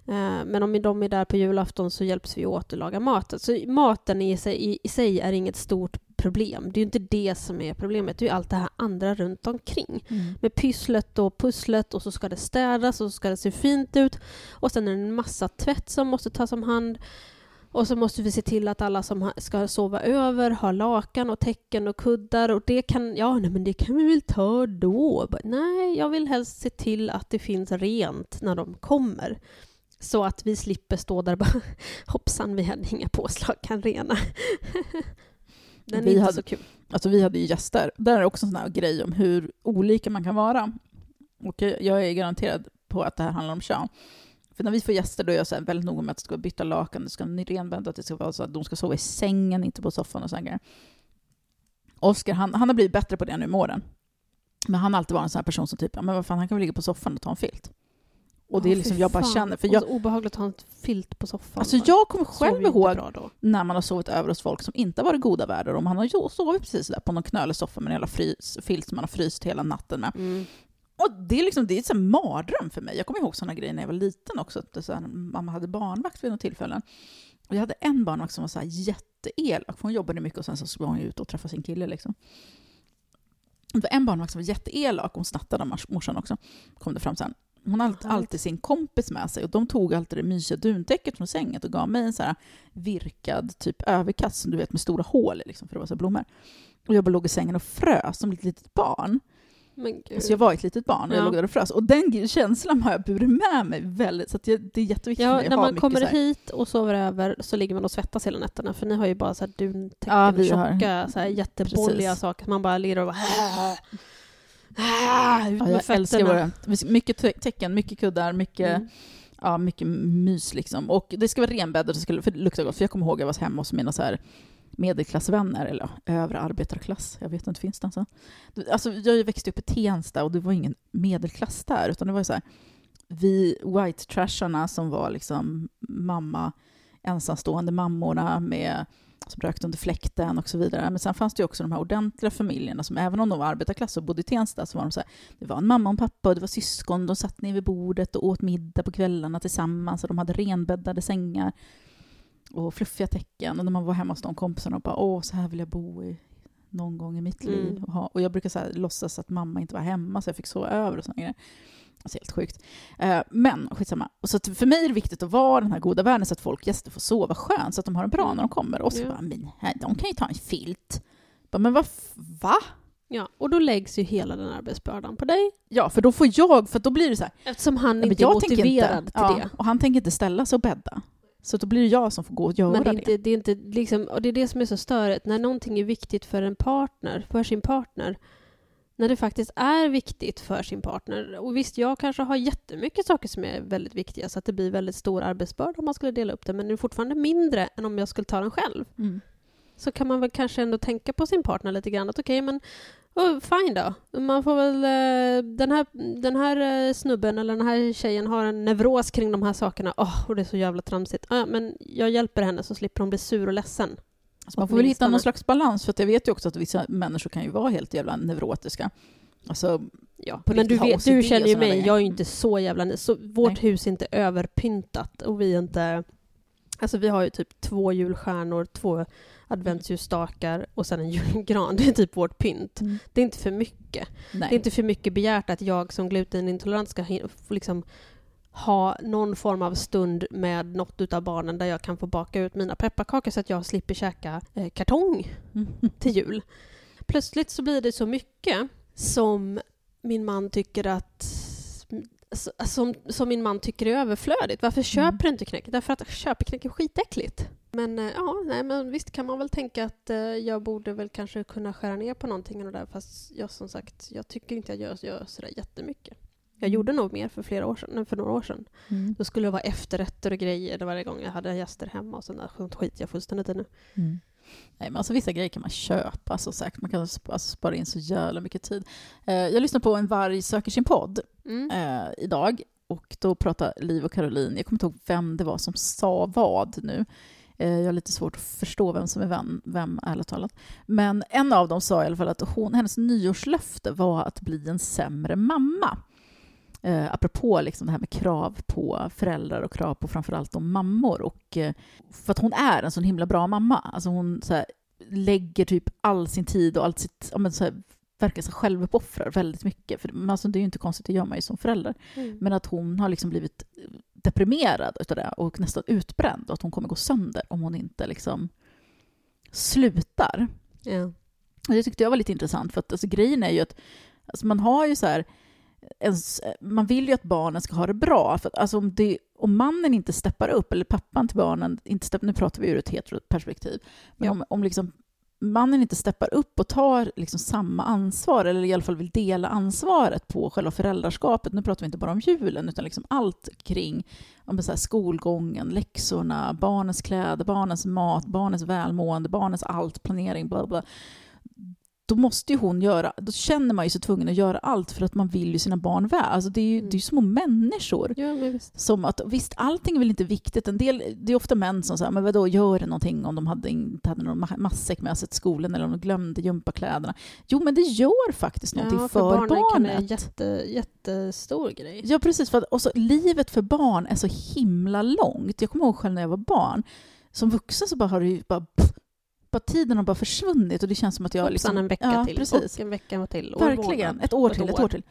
Eh, men om de är där på julafton så hjälps vi åt att laga mat. Så maten i sig, i, i sig är inget stort problem. Det är ju inte det som är problemet, det är ju allt det här andra runt omkring. Mm. Med pysslet och pusslet och så ska det städas och så ska det se fint ut. Och sen är det en massa tvätt som måste tas om hand. Och så måste vi se till att alla som ska sova över har lakan och täcken och kuddar och det kan, ja nej, men det kan vi väl ta då. Nej, jag vill helst se till att det finns rent när de kommer. Så att vi slipper stå där och bara (laughs) hoppsan, vi hade inga påslag, kan rena. (laughs) Den är Vi inte hade- så kul. Alltså vi hade ju gäster. Där är också en sån här grej om hur olika man kan vara. Och jag jag är garanterad på att det här handlar om kön. För när vi får gäster då är jag så väldigt noga med att det ska bytta lakan, det ska vara renbäddat, det ska vara så att de ska sova i sängen, inte på soffan och grejer. Oskar, han, han har blivit bättre på det nu med åren. Men han har alltid varit en sån här person som typ, men vad fan, han kan väl ligga på soffan och ta en filt. Och det är liksom, jag bara känner, för Och jag, så obehagligt att ha en filt på soffan. alltså jag kommer själv ihåg när man har sovit över hos folk som inte har varit goda värdar. Om man har sovit precis där på någon knölig soffa med en jävla frys, filt som man har fryst hela natten med. Mm. Och det är liksom, det är ett mardröm för mig. Jag kommer ihåg sådana grejer när jag var liten också. Att så här, mamma hade barnvakt vid något tillfällen. Och jag hade en barnvakt som var så här jätteelak, för hon jobbade mycket och sen så skulle hon ut och träffa sin kille. Liksom. Det var en barnvakt som var jätteelak, hon snattade av mors- morsan också, kom det fram sen. Hon hade alltid sin kompis med sig och de tog alltid det mysiga duntäcket från sängen och gav mig en så här virkad typ överkast som du vet med stora hål liksom, för det var så blommor. Och jag bara låg i sängen och frös som ett litet barn. Men. Alltså jag var ett litet barn och jag Ja. låg där och frös. Och den känslan har jag burit med mig väldigt, så att jag, det är jätteviktigt för Ja, mig att när man kommer hit och sover över så ligger man och svettas hela nätterna för ni har ju bara så här duntäcken Ja, och har- tjocka, så här jättebolliga saker. Man bara ligger och bara... Ah, ut Ja, jag älskar våra, mycket te- tecken, mycket kuddar, mycket, Mm. ja, mycket mys liksom. Och det ska vara renbäddat, för det luktar gott. För jag kommer ihåg att jag var hemma hos mina så här medelklassvänner, eller övre arbetarklass, jag vet inte, finns det ens? alltså jag växte upp i Tensta och det var ingen medelklass där, utan det var ju så här, vi white trasharna som var liksom mamma, ensamstående mammorna med som rökte under fläkten och så vidare. Men sen fanns det ju också de här ordentliga familjerna som även om de var arbetarklass och bodde i Tensta så var de så här, det var en mamma och en pappa och det var syskon, de satt ner vid bordet och åt middag på kvällarna tillsammans och de hade renbäddade sängar och fluffiga täcken och när man var hemma hos de kompisarna och bara åh, så här vill jag bo i någon gång i mitt liv. Mm. Och, ha, och jag brukar så här, låtsas att mamma inte var hemma så jag fick sova över och sådana grejer. Alltså helt sjukt. Eh, men skitsamma. Och så för mig är det viktigt att vara den här goda världen så att folk, gäster får sova skönt så att de har det bra när de kommer. Och så Ja. bara, men här, de kan ju ta en filt. Bara, men vad, va? Ja, och då läggs ju hela den arbetsbördan på dig Ja, för då får jag, för då blir det så här, eftersom han inte är motiverad inte, till ja, det. och han tänker inte ställa sig och bädda. Så då blir det jag som får gå och göra Men det är, det. inte, det är inte liksom, och det är det som är så störigt, när någonting är viktigt för en partner, för sin partner, när det faktiskt är viktigt för sin partner. Och visst, jag kanske har jättemycket saker som är väldigt viktiga, så att det blir väldigt stor arbetsbörda om man skulle dela upp det, men det är fortfarande mindre än om jag skulle ta den själv. Mm. Så kan man väl kanske ändå tänka på sin partner lite grann, att okej, men oh, fine då. Man får väl, eh, den här, den här eh, snubben eller den här tjejen har en neuros kring de här sakerna, åh, och det är så jävla tramsigt. Ja, men jag hjälper henne så slipper hon bli sur och ledsen. Så man får väl hitta någon slags balans, för jag vet ju också att vissa människor kan ju vara helt jävla neurotiska. Alltså, Ja, men du, vet, du känner ju mig, jag är ju inte så jävla... Så vårt Nej. hus är inte överpyntat och vi är inte... Alltså vi har ju typ två julstjärnor, två adventsljusstakar och sen en (laughs) julgran. Det är typ vårt pynt. Mm. Det är inte för mycket. nej. Det är inte för mycket begärt att jag som glutenintolerant ska liksom ha någon form av stund med något utav barnen där jag kan få baka ut mina pepparkakor så att jag slipper käka eh, kartong Mm. (laughs) till jul. Plötsligt så blir det så mycket som min man tycker att som, som min man tycker är överflödigt. Varför köper du inte knäck? Därför att köpeknäck är skitäckligt. Men eh, ja, nej, men visst kan man väl tänka att eh, jag borde väl kanske kunna skära ner på någonting och där, fast jag som sagt, jag tycker inte jag gör, gör sådär jättemycket. Jag gjorde nog mer för flera år sedan, för några år sedan. Mm. Då skulle det vara efterrätter och grejer varje gång jag hade gäster hemma och sånt där skit jag fullständigt i nu. Mm. Nej, men alltså, vissa grejer kan man köpa, så säkert. Man kan sp- alltså, spara in så jävla mycket tid. Eh, jag lyssnade på En varg söker sin podd Mm. eh, idag och då pratade Liv och Caroline, jag kommer inte ihåg vem det var som sa vad nu. Eh, jag har lite svårt att förstå vem som är vem, vem ärligt talat. Men en av dem sa i alla fall att hon, hennes nyårslöfte var att bli en sämre mamma. Eh, apropå liksom det här med krav på föräldrar och krav på framförallt de mammor. Och, eh, för att hon är en sån himla bra mamma. Alltså hon, här, lägger typ all sin tid och allt sitt, ja, men så här, verkar så självuppoffrar väldigt mycket. För alltså, det är ju inte konstigt, det gör man ju som förälder. Mm. Men att hon har liksom blivit deprimerad utav det och nästan utbränd och att hon kommer gå sönder om hon inte liksom slutar. Ja. Och det tyckte jag var lite intressant för att alltså, grejen är ju att alltså, man har ju så här ens, man vill ju att barnen ska ha det bra. För att, alltså, om, det, om mannen inte steppar upp, eller pappan till barnen, inte stepp, nu pratar vi ur ett heteroperspektiv, men Ja. om, om liksom mannen inte steppar upp och tar liksom samma ansvar, eller i alla fall vill dela ansvaret på själva föräldraskapet, nu pratar vi inte bara om julen, utan liksom allt kring men så skolgången, läxorna, barnens kläder, barnens mat, barnens välmående, barnens allt, planering, bla bla. Då måste ju hon göra, då känner man ju sig tvungen att göra allt för att man vill ju sina barn väl. Alltså det är ju Mm. det är ju små människor. ja, visst. Som att, visst, allting är väl inte viktigt. En del, det är ofta män som säger, men vadå, gör det någonting om de hade, inte hade någon ma- matsäck med sig till skolan eller om de glömde gympakläderna. Jo, men det gör faktiskt någonting Ja, för, för barnen kan det en barnet. jätte, jättestor grej. Ja, precis. För att, och så, livet för barn är så himla långt. Jag kommer ihåg själv när jag var barn. Som vuxen så bara har det ju bara, pff, bara tiden har bara försvunnit och det känns som att jag Hoppsan, liksom... en vecka ja, till. Precis. Och en vecka till. Och Verkligen. Ett år till, ett år till.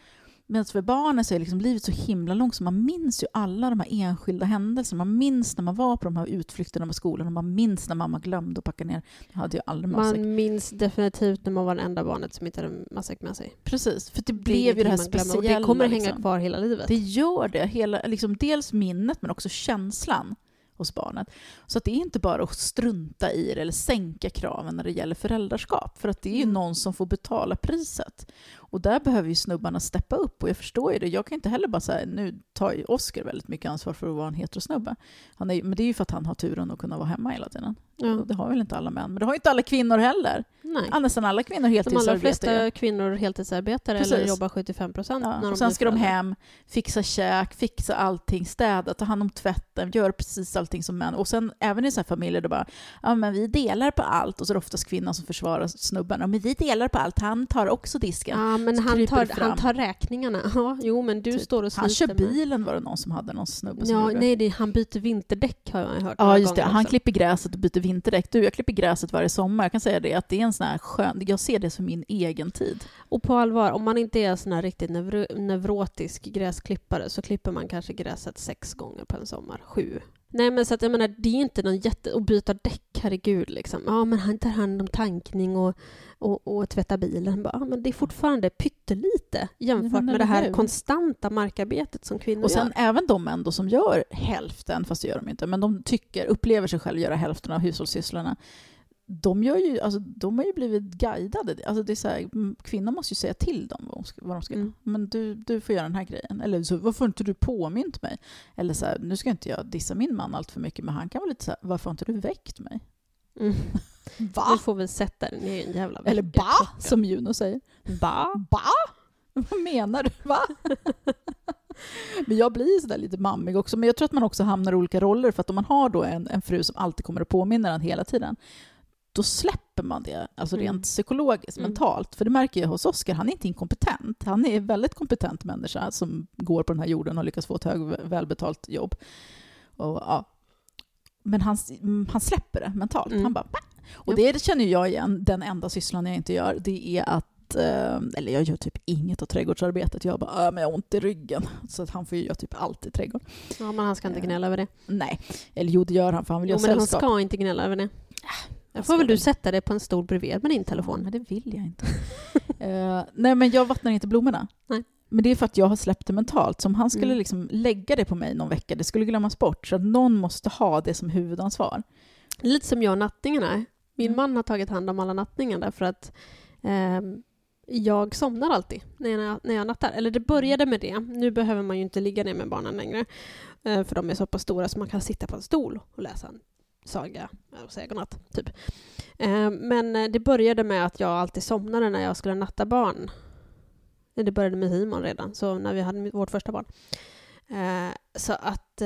Medan för barnen så är liksom livet så himla långt så man minns ju alla de här enskilda händelserna. Man minns när man var på de här utflykterna med skolan och man minns när mamma glömde att packa ner. Jag hade ju aldrig matsäck. Man minns definitivt när man var det enda barnet som inte hade matsäck med sig. Precis, för det Det blev ju det här speciella. Och det kommer att hänga liksom. kvar hela livet. Det gör det. Hela, liksom, dels minnet men också känslan hos barnet. Så att det är inte bara att strunta i det eller sänka kraven när det gäller föräldraskap. För att det är ju Mm. någon som får betala priset. Och där behöver ju snubbarna steppa upp. Och jag förstår ju det. Jag kan inte heller bara säga, nu tar ju Oscar väldigt mycket ansvar för att vara en heterosnubbe. Han är, men det är ju för att han har turen att kunna vara hemma hela tiden. Ja. Och Det har väl inte alla män. Men det har ju inte alla kvinnor heller. Nej. Ja, Nästan alla kvinnor De allra flesta kvinnor heltidsarbetar eller Precis. jobbar 75 procent Ja, när de och sen ska de hem, fixa käk, fixa allting, städa, ta hand om tvätten, göra precis allting som män. Och sen även i så här familjer då bara, ja men vi delar på allt. Och så är det oftast kvinnan som försvarar snubben. Ja men vi delar på allt, han tar också disken. Ja, men han tar, fram. han tar räkningarna. (laughs) Ja, jo, men du Typ. står och Han kör bilen var det någon som hade, någon snubbe som Ja, gjorde. nej, det, han byter vinterdäck har jag hört Ja, just det. Han också. klipper gräset och byter vinterdäck. Du, jag klipper gräset varje sommar. Jag kan säga det att det är en sån här skön... Jag ser det som min egen tid. Och på allvar, om man inte är sån här riktigt nevro- neurotisk gräsklippare så klipper man kanske gräset sex gånger på en sommar, sju. Nej men så att jag menar, det är inte någon jätte... Att byta däck, herregud liksom. Ja men han tar hand om tankning och, och, och tvätta bilen. Bara, ja, men det är fortfarande pyttelite jämfört men med det här hur? konstanta markarbetet som kvinnor Och sen gör. även de män då som gör hälften, fast det gör de inte, men de tycker, upplever sig själva göra hälften av hushållssysslorna. De, gör ju, alltså, de har ju blivit guidade. Alltså, det är så här, kvinnor måste ju säga till dem vad de ska, vad de ska Mm. göra. Men du, du får göra den här grejen. Eller så, varför har inte du påmint mig? Eller så här, nu ska inte jag dissa min man allt för mycket, men han kan vara lite så här, varför har inte du väckt mig? Mm. (laughs) Va? Du får väl sätta den i en jävla Eller ba, som Juno säger. Ba? Ba? (laughs) Vad menar du? Va? (laughs) Men jag blir sådär lite mammig också. Men jag tror att man också hamnar i olika roller. För att om man har då en, en fru som alltid kommer att påminna en hela tiden, då släpper man det, alltså Mm. rent psykologiskt, Mm. mentalt. För det märker jag hos Oscar, han är inte inkompetent. Han är en väldigt kompetent människa som går på den här jorden och lyckas få ett hög, välbetalt jobb. Och, ja. Men han, han släpper det mentalt. Mm. Han bara, "Bah." Och det känner jag igen, den enda sysslan jag inte gör, det är att eh, eller jag gör typ inget av trädgårdsarbetet. Jag bara, äh, men jag har ont i ryggen. Så att han får ju göra typ allt i trädgården. Ja, men han ska inte gnälla över det. Nej, eller jo det gör han för han vill Jo, göra men han sällskap. ska inte gnälla över det. Ska får väl du sätta dig på en stol bredvid med din telefon. men det vill jag inte. (laughs) Eh, nej men jag vattnar inte blommorna. Nej. Men det är för att jag har släppt det mentalt. Så om han skulle Mm. liksom lägga det på mig någon vecka, det skulle glömmas bort. Så att någon måste ha det som huvudansvar. Lite som jag och nattningarna. Min Mm. man har tagit hand om alla nattningar därför att ehm, jag somnar alltid när jag, när jag nattar. Eller det började med det. Nu behöver man ju inte ligga ner med barnen längre. eh, för de är så pass stora så man kan sitta på en stol och läsa en saga eh, och säga godnatt. Typ. Eh, men eh, det började med att jag alltid somnade när jag skulle natta barn. Eh, det började med Simon redan, så när vi hade vårt första barn. Så att,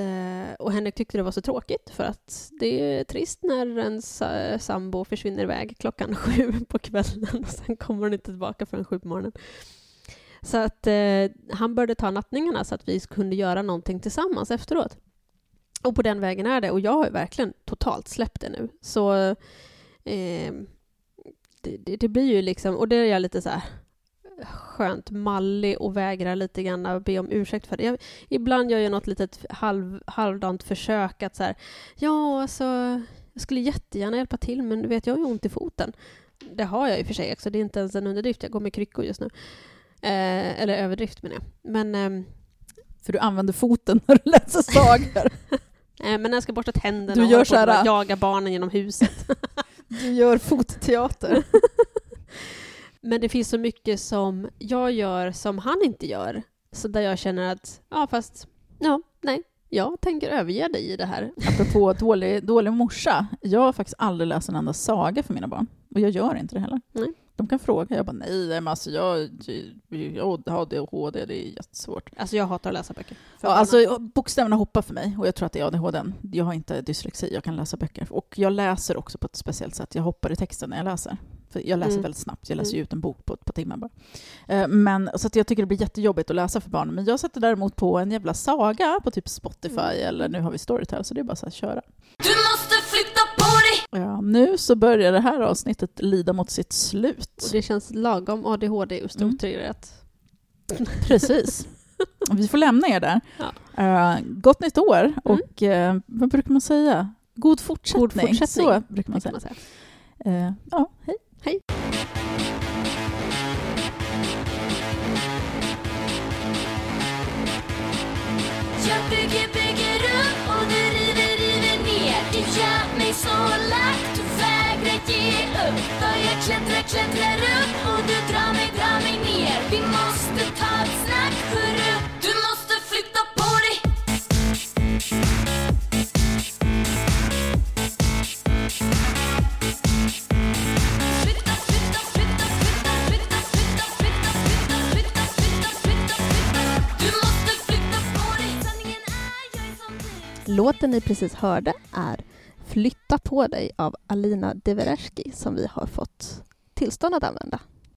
och Henrik tyckte det var så tråkigt för att det är trist när ens sambo försvinner iväg klockan (laughs) sju på kvällen och sen kommer hon inte tillbaka förrän sju på morgonen. Så att han började ta nattningarna så att vi kunde göra någonting tillsammans efteråt. Och på den vägen är det. Och jag har ju verkligen totalt släppt det nu. Så eh, det, det, det blir ju liksom, och det är jag lite så här skönt mallig och vägrar lite grann att be om ursäkt för det. Jag, ibland gör jag något litet halv, halvdant försök att så här, ja alltså, jag skulle jättegärna hjälpa till men du vet, jag har ju ont i foten. Det har jag i och för sig också, det är inte ens en underdrift, jag går med kryckor just nu. Eh, eller överdrift menar jag. Men, ehm, För du använder foten när du läser sagor. (laughs) eh, men när jag ska borsta tänderna Du och gör på så här- att jaga barnen genom huset. (laughs) Du gör fotteater. (laughs) Men det finns så mycket som jag gör som han inte gör. Så där jag känner att, ja fast, ja, nej, jag tänker överge dig i det här. Apropå dålig, dålig morsa. Jag har faktiskt aldrig läst en enda saga för mina barn. Och jag gör inte det heller. Nej. De kan fråga. Jag bara nej, men alltså jag, jag har ADHD, det är jättesvårt. Alltså jag hatar att läsa böcker. Ja, alltså, bokstäverna hoppar för mig och jag tror att det är ADHD. Jag har inte dyslexi, jag kan läsa böcker. Och jag läser också på ett speciellt sätt. Jag hoppar i texten när jag läser. För jag läser Mm. väldigt snabbt, jag läser ju Mm. ut en bok på ett par timmar bara. Eh, Men, så att jag tycker det blir jättejobbigt att läsa för barnen. Men jag sätter däremot på en jävla saga på typ Spotify Mm. eller nu har vi Storytel, så det är bara så att köra. Du Ja, nu så börjar det här avsnittet lida mot sitt Och slut. det känns lagom ADHD just Mm. otryggat. Precis. (laughs) Vi får lämna er där. Ja. Eh, gott nytt år och eh, vad brukar man säga? God fortsättning. God fortsättning, Så brukar man säga. man säga. Eh, ja, hej. Hej. Jag bygger, bygger upp och du river, river ner gör så lack Du ge upp För jag klättrar, klättrar upp Och du drar mig, drar mig ner Vi måste ta ett snack, hörru Låten ni precis hörde är Flytta på dig av Alina Devereski som vi har fått tillstånd att använda.